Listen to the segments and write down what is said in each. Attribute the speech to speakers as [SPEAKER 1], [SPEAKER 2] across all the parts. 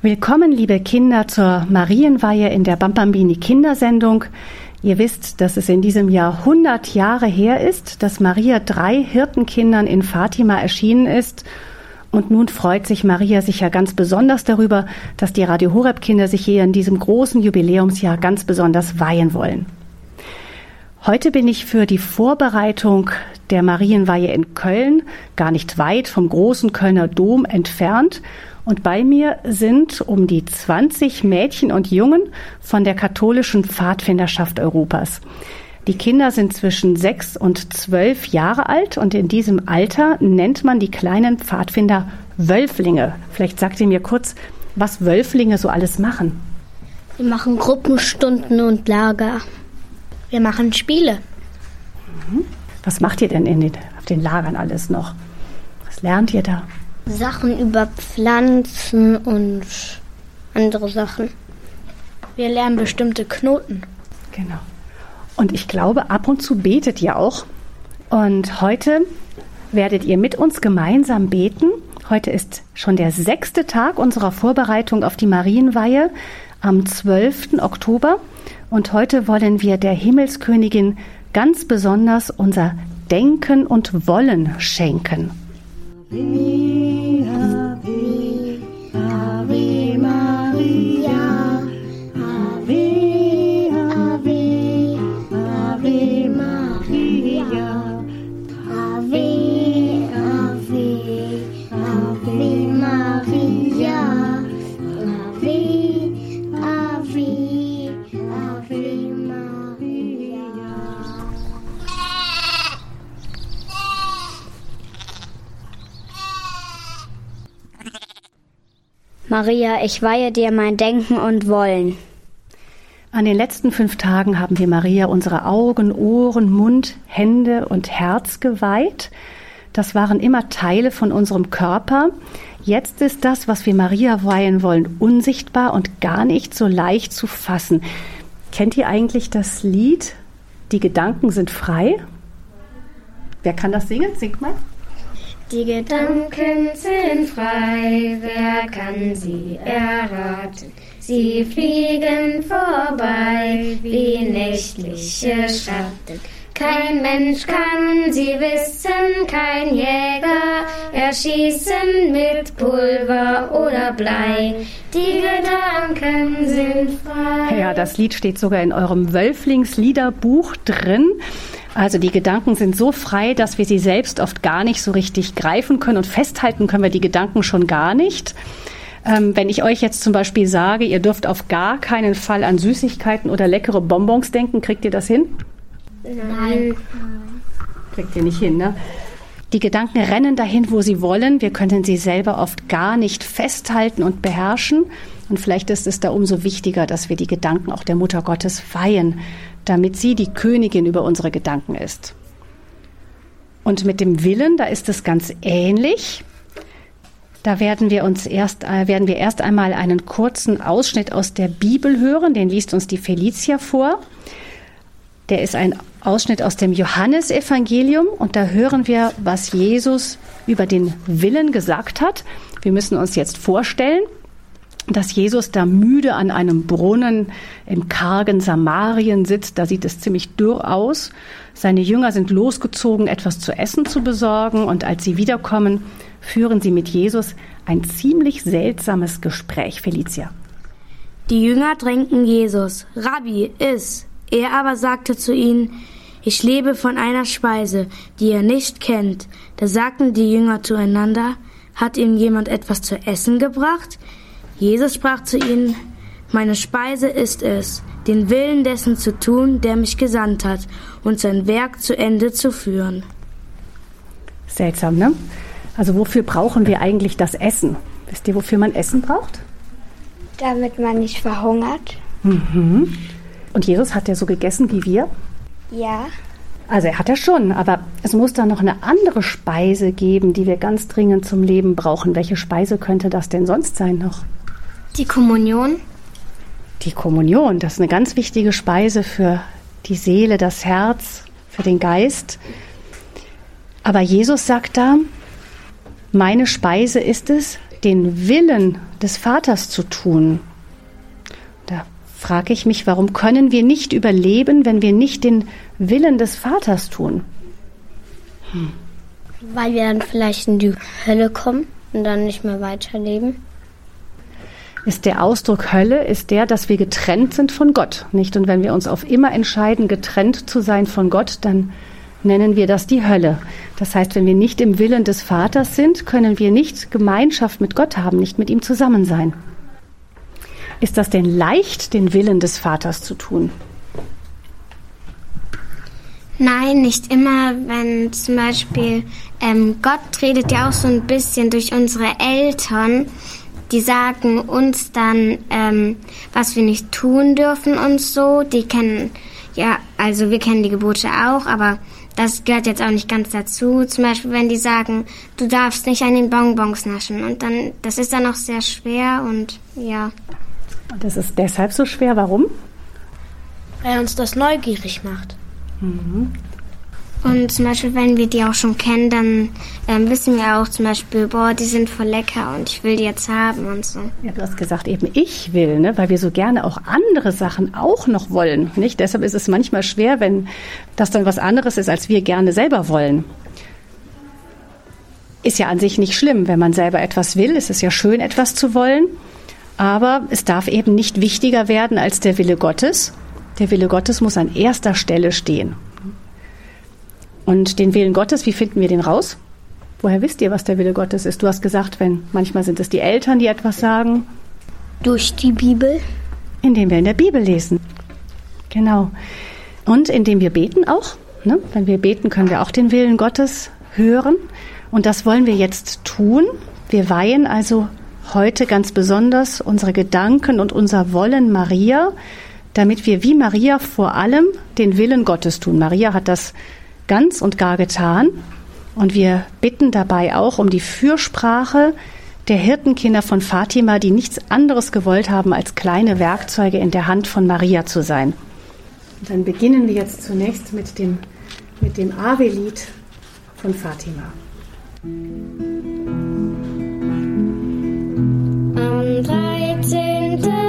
[SPEAKER 1] Willkommen, liebe Kinder, zur Marienweihe in der Bambambini Kindersendung. Ihr wisst, dass es in diesem Jahr 100 Jahre her ist, dass Maria drei Hirtenkindern in Fatima erschienen ist. Und nun freut sich Maria sicher ganz besonders darüber, dass die Radio Horeb Kinder sich hier in diesem großen Jubiläumsjahr ganz besonders weihen wollen. Heute bin ich für die Vorbereitung der Marienweihe in Köln, gar nicht weit vom großen Kölner Dom entfernt, und bei mir sind um die 20 Mädchen und Jungen von der katholischen Pfadfinderschaft Europas. Die Kinder sind zwischen sechs und zwölf Jahre alt und in diesem Alter nennt man die kleinen Pfadfinder Wölflinge. Vielleicht sagt ihr mir kurz, was Wölflinge so alles machen.
[SPEAKER 2] Wir machen Gruppenstunden und Lager. Wir machen Spiele.
[SPEAKER 1] Mhm. Was macht ihr denn in den, auf den Lagern alles noch? Was lernt ihr da?
[SPEAKER 2] Sachen über Pflanzen und andere Sachen. Wir lernen bestimmte Knoten.
[SPEAKER 1] Genau. Und ich glaube, ab und zu betet ihr auch. Und heute werdet ihr mit uns gemeinsam beten. Heute ist schon der sechste Tag unserer Vorbereitung auf die Marienweihe am 12. Oktober. Und heute wollen wir der Himmelskönigin ganz besonders unser Denken und Wollen schenken. Ave, Maria,
[SPEAKER 2] ich weihe dir mein Denken und Wollen.
[SPEAKER 1] An den letzten fünf Tagen haben wir Maria unsere Augen, Ohren, Mund, Hände und Herz geweiht. Das waren immer Teile von unserem Körper. Jetzt ist das, was wir Maria weihen wollen, unsichtbar und gar nicht so leicht zu fassen. Kennt ihr eigentlich das Lied Die Gedanken sind frei? Wer kann das singen? Singt mal.
[SPEAKER 3] Die Gedanken sind frei, wer kann sie erraten? Sie fliegen vorbei wie nächtliche Schatten. Kein Mensch kann sie wissen, kein Jäger erschießen mit Pulver oder Blei. Die Gedanken sind frei.
[SPEAKER 1] Ja, das Lied steht sogar in eurem Wölflingsliederbuch drin. Also die Gedanken sind so frei, dass wir sie selbst oft gar nicht so richtig greifen können und festhalten können wir die Gedanken schon gar nicht. Ähm, wenn ich euch jetzt zum Beispiel sage, ihr dürft auf gar keinen Fall an Süßigkeiten oder leckere Bonbons denken, kriegt ihr das hin?
[SPEAKER 2] Nein.
[SPEAKER 1] Kriegt ihr nicht hin, ne? Die Gedanken rennen dahin, wo sie wollen. Wir können sie selber oft gar nicht festhalten und beherrschen. Und vielleicht ist es da umso wichtiger, dass wir die Gedanken auch der Mutter Gottes weihen, damit sie die Königin über unsere Gedanken ist. Und mit dem Willen, da ist es ganz ähnlich. Da werden wir uns erst, äh, werden wir erst einmal einen kurzen Ausschnitt aus der Bibel hören. Den liest uns die Felicia vor. Der ist ein Ausschnitt aus dem Johannesevangelium und da hören wir, was Jesus über den Willen gesagt hat. Wir müssen uns jetzt vorstellen, dass Jesus da müde an einem Brunnen im kargen Samarien sitzt. Da sieht es ziemlich dürr aus. Seine Jünger sind losgezogen, etwas zu essen zu besorgen. Und als sie wiederkommen, führen sie mit Jesus ein ziemlich seltsames Gespräch. Felicia.
[SPEAKER 4] Die Jünger drängten Jesus. Rabbi, iss. Er aber sagte zu ihnen, ich lebe von einer Speise, die ihr nicht kennt. Da sagten die Jünger zueinander, hat ihnen jemand etwas zu essen gebracht? Jesus sprach zu ihnen, meine Speise ist es, den Willen dessen zu tun, der mich gesandt hat, und sein Werk zu Ende zu führen.
[SPEAKER 1] Seltsam, ne? Also wofür brauchen wir eigentlich das Essen? Wisst ihr, wofür man Essen braucht?
[SPEAKER 2] Damit man nicht verhungert.
[SPEAKER 1] Mhm. Und Jesus hat ja so gegessen wie wir?
[SPEAKER 2] Ja.
[SPEAKER 1] Also er hat ja schon, aber es muss da noch eine andere Speise geben, die wir ganz dringend zum Leben brauchen. Welche Speise könnte das denn sonst sein noch?
[SPEAKER 2] Die Kommunion.
[SPEAKER 1] Die Kommunion, das ist eine ganz wichtige Speise für die Seele, das Herz, für den Geist. Aber Jesus sagt da, meine Speise ist es, den Willen des Vaters zu tun. Frage ich mich, warum können wir nicht überleben, wenn wir nicht den Willen des Vaters tun?
[SPEAKER 2] Hm. Weil wir dann vielleicht in die Hölle kommen und dann nicht mehr weiterleben.
[SPEAKER 1] Ist der Ausdruck Hölle, ist der, dass wir getrennt sind von Gott, nicht? Und wenn wir uns auf immer entscheiden, getrennt zu sein von Gott, dann nennen wir das die Hölle. Das heißt, wenn wir nicht im Willen des Vaters sind, können wir nicht Gemeinschaft mit Gott haben, nicht mit ihm zusammen sein. Ist das denn leicht, den Willen des Vaters zu tun?
[SPEAKER 3] Nein, nicht immer. Wenn zum Beispiel ähm, Gott redet ja auch so ein bisschen durch unsere Eltern. Die sagen uns dann, ähm, was wir nicht tun dürfen und so. Die kennen, ja, also wir kennen die Gebote auch, aber das gehört jetzt auch nicht ganz dazu. Zum Beispiel, wenn die sagen, du darfst nicht an den Bonbons naschen. Und dann, das ist dann auch sehr schwer und ja.
[SPEAKER 1] Und das ist deshalb so schwer. Warum?
[SPEAKER 4] Weil uns das neugierig macht. Mhm.
[SPEAKER 3] Und zum Beispiel, wenn wir die auch schon kennen, dann ähm, wissen wir auch zum Beispiel, boah, die sind voll lecker und ich will die jetzt haben und so.
[SPEAKER 1] Ja, du hast gesagt eben, ich will, ne? weil wir so gerne auch andere Sachen auch noch wollen. Nicht? Deshalb ist es manchmal schwer, wenn das dann was anderes ist, als wir gerne selber wollen. Ist ja an sich nicht schlimm, wenn man selber etwas will. Es ist ja schön, etwas zu wollen. Aber es darf eben nicht wichtiger werden als der Wille Gottes. Der Wille Gottes muss an erster Stelle stehen. Und den Willen Gottes, wie finden wir den raus? Woher wisst ihr, was der Wille Gottes ist? Du hast gesagt, wenn manchmal sind es die Eltern, die etwas sagen.
[SPEAKER 2] Durch die Bibel.
[SPEAKER 1] Indem wir in der Bibel lesen. Genau. Und indem wir beten auch. Ne? Wenn wir beten, können wir auch den Willen Gottes hören. Und das wollen wir jetzt tun. Wir weihen also heute ganz besonders unsere Gedanken und unser Wollen Maria, damit wir wie Maria vor allem den Willen Gottes tun. Maria hat das ganz und gar getan. Und wir bitten dabei auch um die Fürsprache der Hirtenkinder von Fatima, die nichts anderes gewollt haben, als kleine Werkzeuge in der Hand von Maria zu sein. Und dann beginnen wir jetzt zunächst mit dem, mit dem Ave-Lied von Fatima.
[SPEAKER 3] Am 13.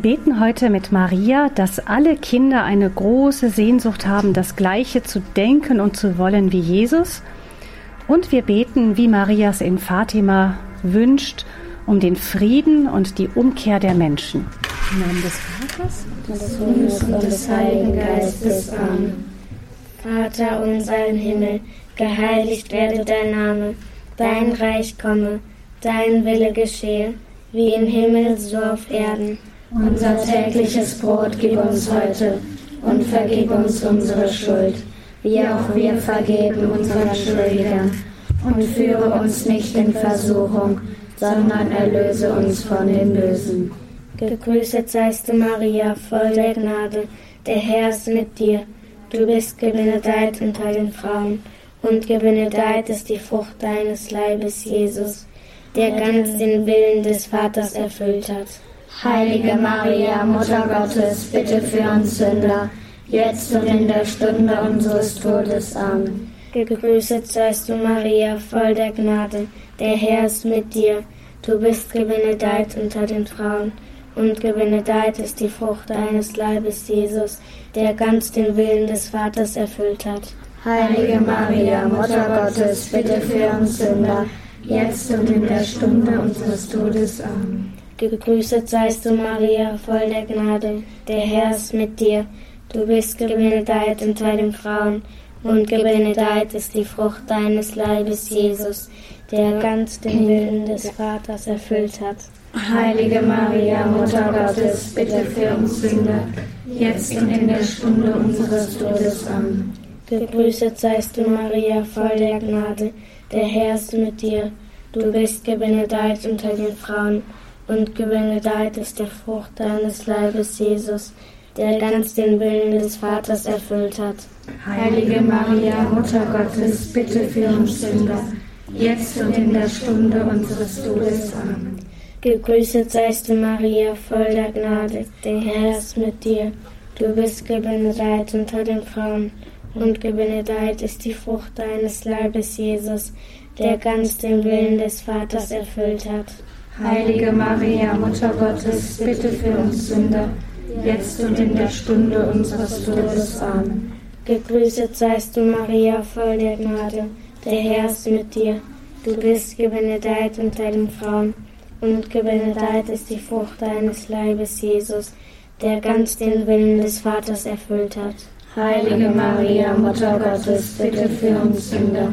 [SPEAKER 1] Wir beten heute mit Maria, dass alle Kinder eine große Sehnsucht haben, das Gleiche zu denken und zu wollen wie Jesus. Und wir beten, wie Marias in Fatima wünscht, um den Frieden und die Umkehr der Menschen. Im Namen des Vaters,
[SPEAKER 5] des Sohnes und des Heiligen Geistes. Amen. Vater unser im Himmel, geheiligt werde dein Name, dein Reich komme, dein Wille geschehe, wie im Himmel so auf Erden. Unser tägliches Brot gib uns heute und vergib uns unsere Schuld, wie auch wir vergeben unseren Schuldigern. Und führe uns nicht in Versuchung, sondern erlöse uns von dem Bösen. Gegrüßet seist du, Maria, voll der Gnade, der Herr ist mit dir. Du bist gebenedeit unter den Frauen, und gebenedeit ist die Frucht deines Leibes, Jesus, der ganz den Willen des Vaters erfüllt hat.
[SPEAKER 3] Heilige Maria, Mutter Gottes, bitte für uns Sünder, jetzt und in der Stunde unseres Todes. Amen.
[SPEAKER 5] Gegrüßet seist du, Maria, voll der Gnade, der Herr ist mit dir. Du bist gebenedeit unter den Frauen, und gebenedeit ist die Frucht deines Leibes, Jesus, der ganz den Willen des Vaters erfüllt hat.
[SPEAKER 3] Heilige Maria, Mutter Gottes, bitte für uns Sünder, jetzt und in der Stunde unseres Todes. Amen.
[SPEAKER 5] Gegrüßet seist du, Maria, voll der Gnade, der Herr ist mit dir. Du bist gebenedeit unter den Frauen, und gebenedeit ist die Frucht deines Leibes, Jesus, der ganz den Willen des Vaters erfüllt hat.
[SPEAKER 3] Heilige Maria, Mutter Gottes, bitte für uns Sünder, jetzt und in der Stunde unseres Todes. Amen.
[SPEAKER 5] Gegrüßet seist du, Maria, voll der Gnade, der Herr ist mit dir. Du bist gebenedeit unter den Frauen, und gebenedeit ist der Frucht deines Leibes, Jesus, der ganz den Willen des Vaters erfüllt hat.
[SPEAKER 3] Heilige Maria, Mutter Gottes, bitte für uns Sünder, jetzt und in der Stunde unseres Todes. Amen.
[SPEAKER 5] Gegrüßet seist du, Maria, voll der Gnade, der Herr ist mit dir. Du bist gebenedeit unter den Frauen, und gebenedeit ist die Frucht deines Leibes, Jesus, der ganz den Willen des Vaters erfüllt hat.
[SPEAKER 3] Heilige Maria, Mutter Gottes, bitte für uns Sünder, jetzt und in der Stunde unseres Todes. Amen.
[SPEAKER 5] Gegrüßet seist du, Maria, voll der Gnade, der Herr ist mit dir. Du bist gebenedeit unter den Frauen, und gebenedeit ist die Frucht deines Leibes, Jesus, der ganz den Willen des Vaters erfüllt hat.
[SPEAKER 3] Heilige Maria, Mutter Gottes, bitte für uns Sünder,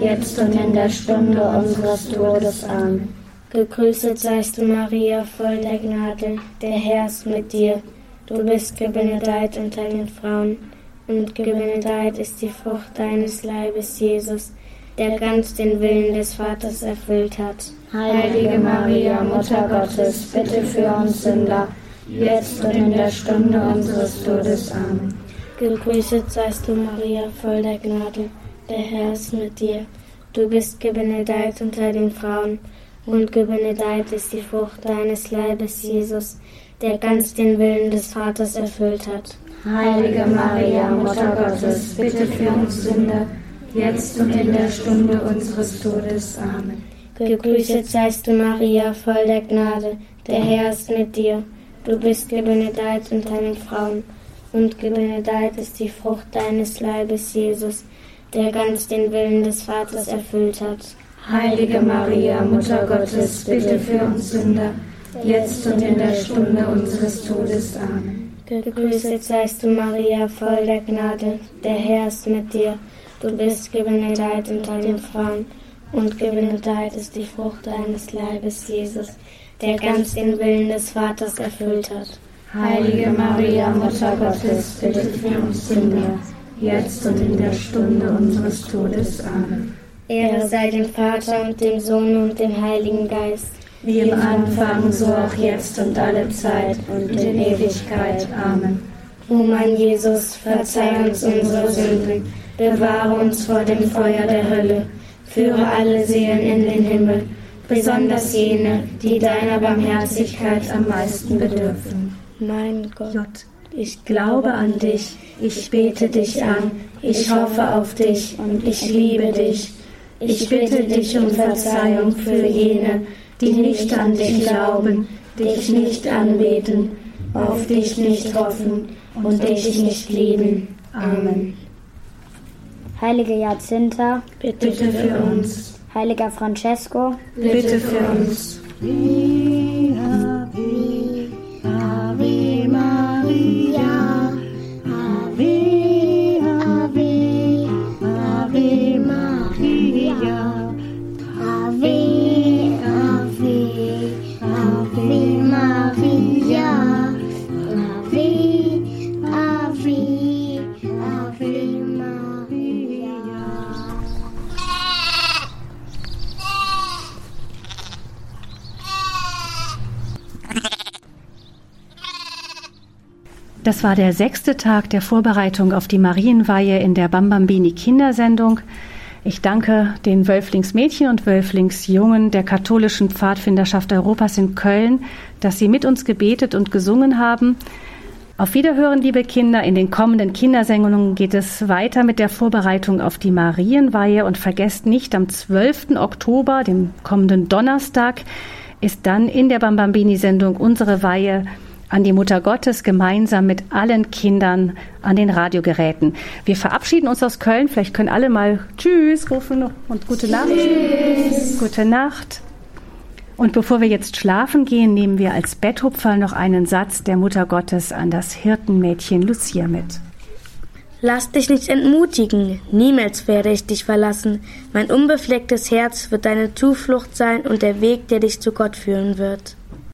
[SPEAKER 3] jetzt und in der Stunde unseres Todes. Amen.
[SPEAKER 5] Gegrüßet seist du, Maria, voll der Gnade, der Herr ist mit dir. Du bist gebenedeit unter den Frauen, und gebenedeit ist die Frucht deines Leibes, Jesus, der ganz den Willen des Vaters erfüllt hat.
[SPEAKER 3] Heilige Maria, Mutter Gottes, bitte für uns Sünder, jetzt und in der Stunde unseres Todes. Amen.
[SPEAKER 5] Gegrüßet seist du, Maria, voll der Gnade, der Herr ist mit dir. Du bist gebenedeit unter den Frauen, und gebenedeit ist die Frucht deines Leibes, Jesus, der ganz den Willen des Vaters erfüllt hat.
[SPEAKER 3] Heilige Maria, Mutter Gottes, bitte für uns Sünder, jetzt und in der Stunde unseres Todes. Amen.
[SPEAKER 5] Gegrüßet seist du, Maria, voll der Gnade, der Herr ist mit dir. Du bist gebenedeit unter den Frauen, und gebenedeit ist die Frucht deines Leibes, Jesus, der ganz den Willen des Vaters erfüllt hat.
[SPEAKER 3] Heilige Maria, Mutter Gottes, bitte für uns Sünder, jetzt und in der Stunde unseres Todes. Amen.
[SPEAKER 5] Gegrüßet seist du, Maria, voll der Gnade, der Herr ist mit dir. Du bist gebenedeit unter den Frauen, und gebenedeit ist die Frucht deines Leibes, Jesus, der ganz den Willen des Vaters erfüllt hat.
[SPEAKER 3] Heilige Maria, Mutter Gottes, bitte für uns Sünder, jetzt und in der Stunde unseres Todes. Amen.
[SPEAKER 5] Ehre sei dem Vater und dem Sohn und dem Heiligen Geist.
[SPEAKER 3] Wie im Anfang, so auch jetzt und alle Zeit und in Ewigkeit. Amen.
[SPEAKER 5] O mein Jesus, verzeih uns unsere Sünden, bewahre uns vor dem Feuer der Hölle, führe alle Seelen in den Himmel, besonders jene, die deiner Barmherzigkeit am meisten bedürfen. Mein Gott, ich glaube an dich, ich bete dich an, ich hoffe auf dich und ich liebe dich. Ich bitte dich um Verzeihung für jene, die nicht an dich glauben, dich nicht anbeten,
[SPEAKER 4] auf dich nicht hoffen und dich nicht lieben. Amen.
[SPEAKER 6] Heilige Jacinta,
[SPEAKER 4] bitte für uns.
[SPEAKER 6] Heiliger Francesco,
[SPEAKER 4] bitte für uns.
[SPEAKER 1] Das war der sechste Tag der Vorbereitung auf die Marienweihe in der Bambambini Kindersendung. Ich danke den Wölflingsmädchen und Wölflingsjungen der katholischen Pfadfinderschaft Europas in Köln, dass sie mit uns gebetet und gesungen haben. Auf Wiederhören, liebe Kinder. In den kommenden Kindersendungen geht es weiter mit der Vorbereitung auf die Marienweihe und vergesst nicht, am 12. Oktober, dem kommenden Donnerstag, ist dann in der Bambambini-Sendung unsere Weihe an die Mutter Gottes gemeinsam mit allen Kindern an den Radiogeräten. Wir verabschieden uns aus Köln. Vielleicht können alle mal Tschüss rufen und gute Nacht. Tschüss. Gute Nacht. Und bevor wir jetzt schlafen gehen, nehmen wir als Betthupferl noch einen Satz der Mutter Gottes an das Hirtenmädchen Lucia mit.
[SPEAKER 7] Lass dich nicht entmutigen, niemals werde ich dich verlassen. Mein unbeflecktes Herz wird deine Zuflucht sein und der Weg, der dich zu Gott führen wird.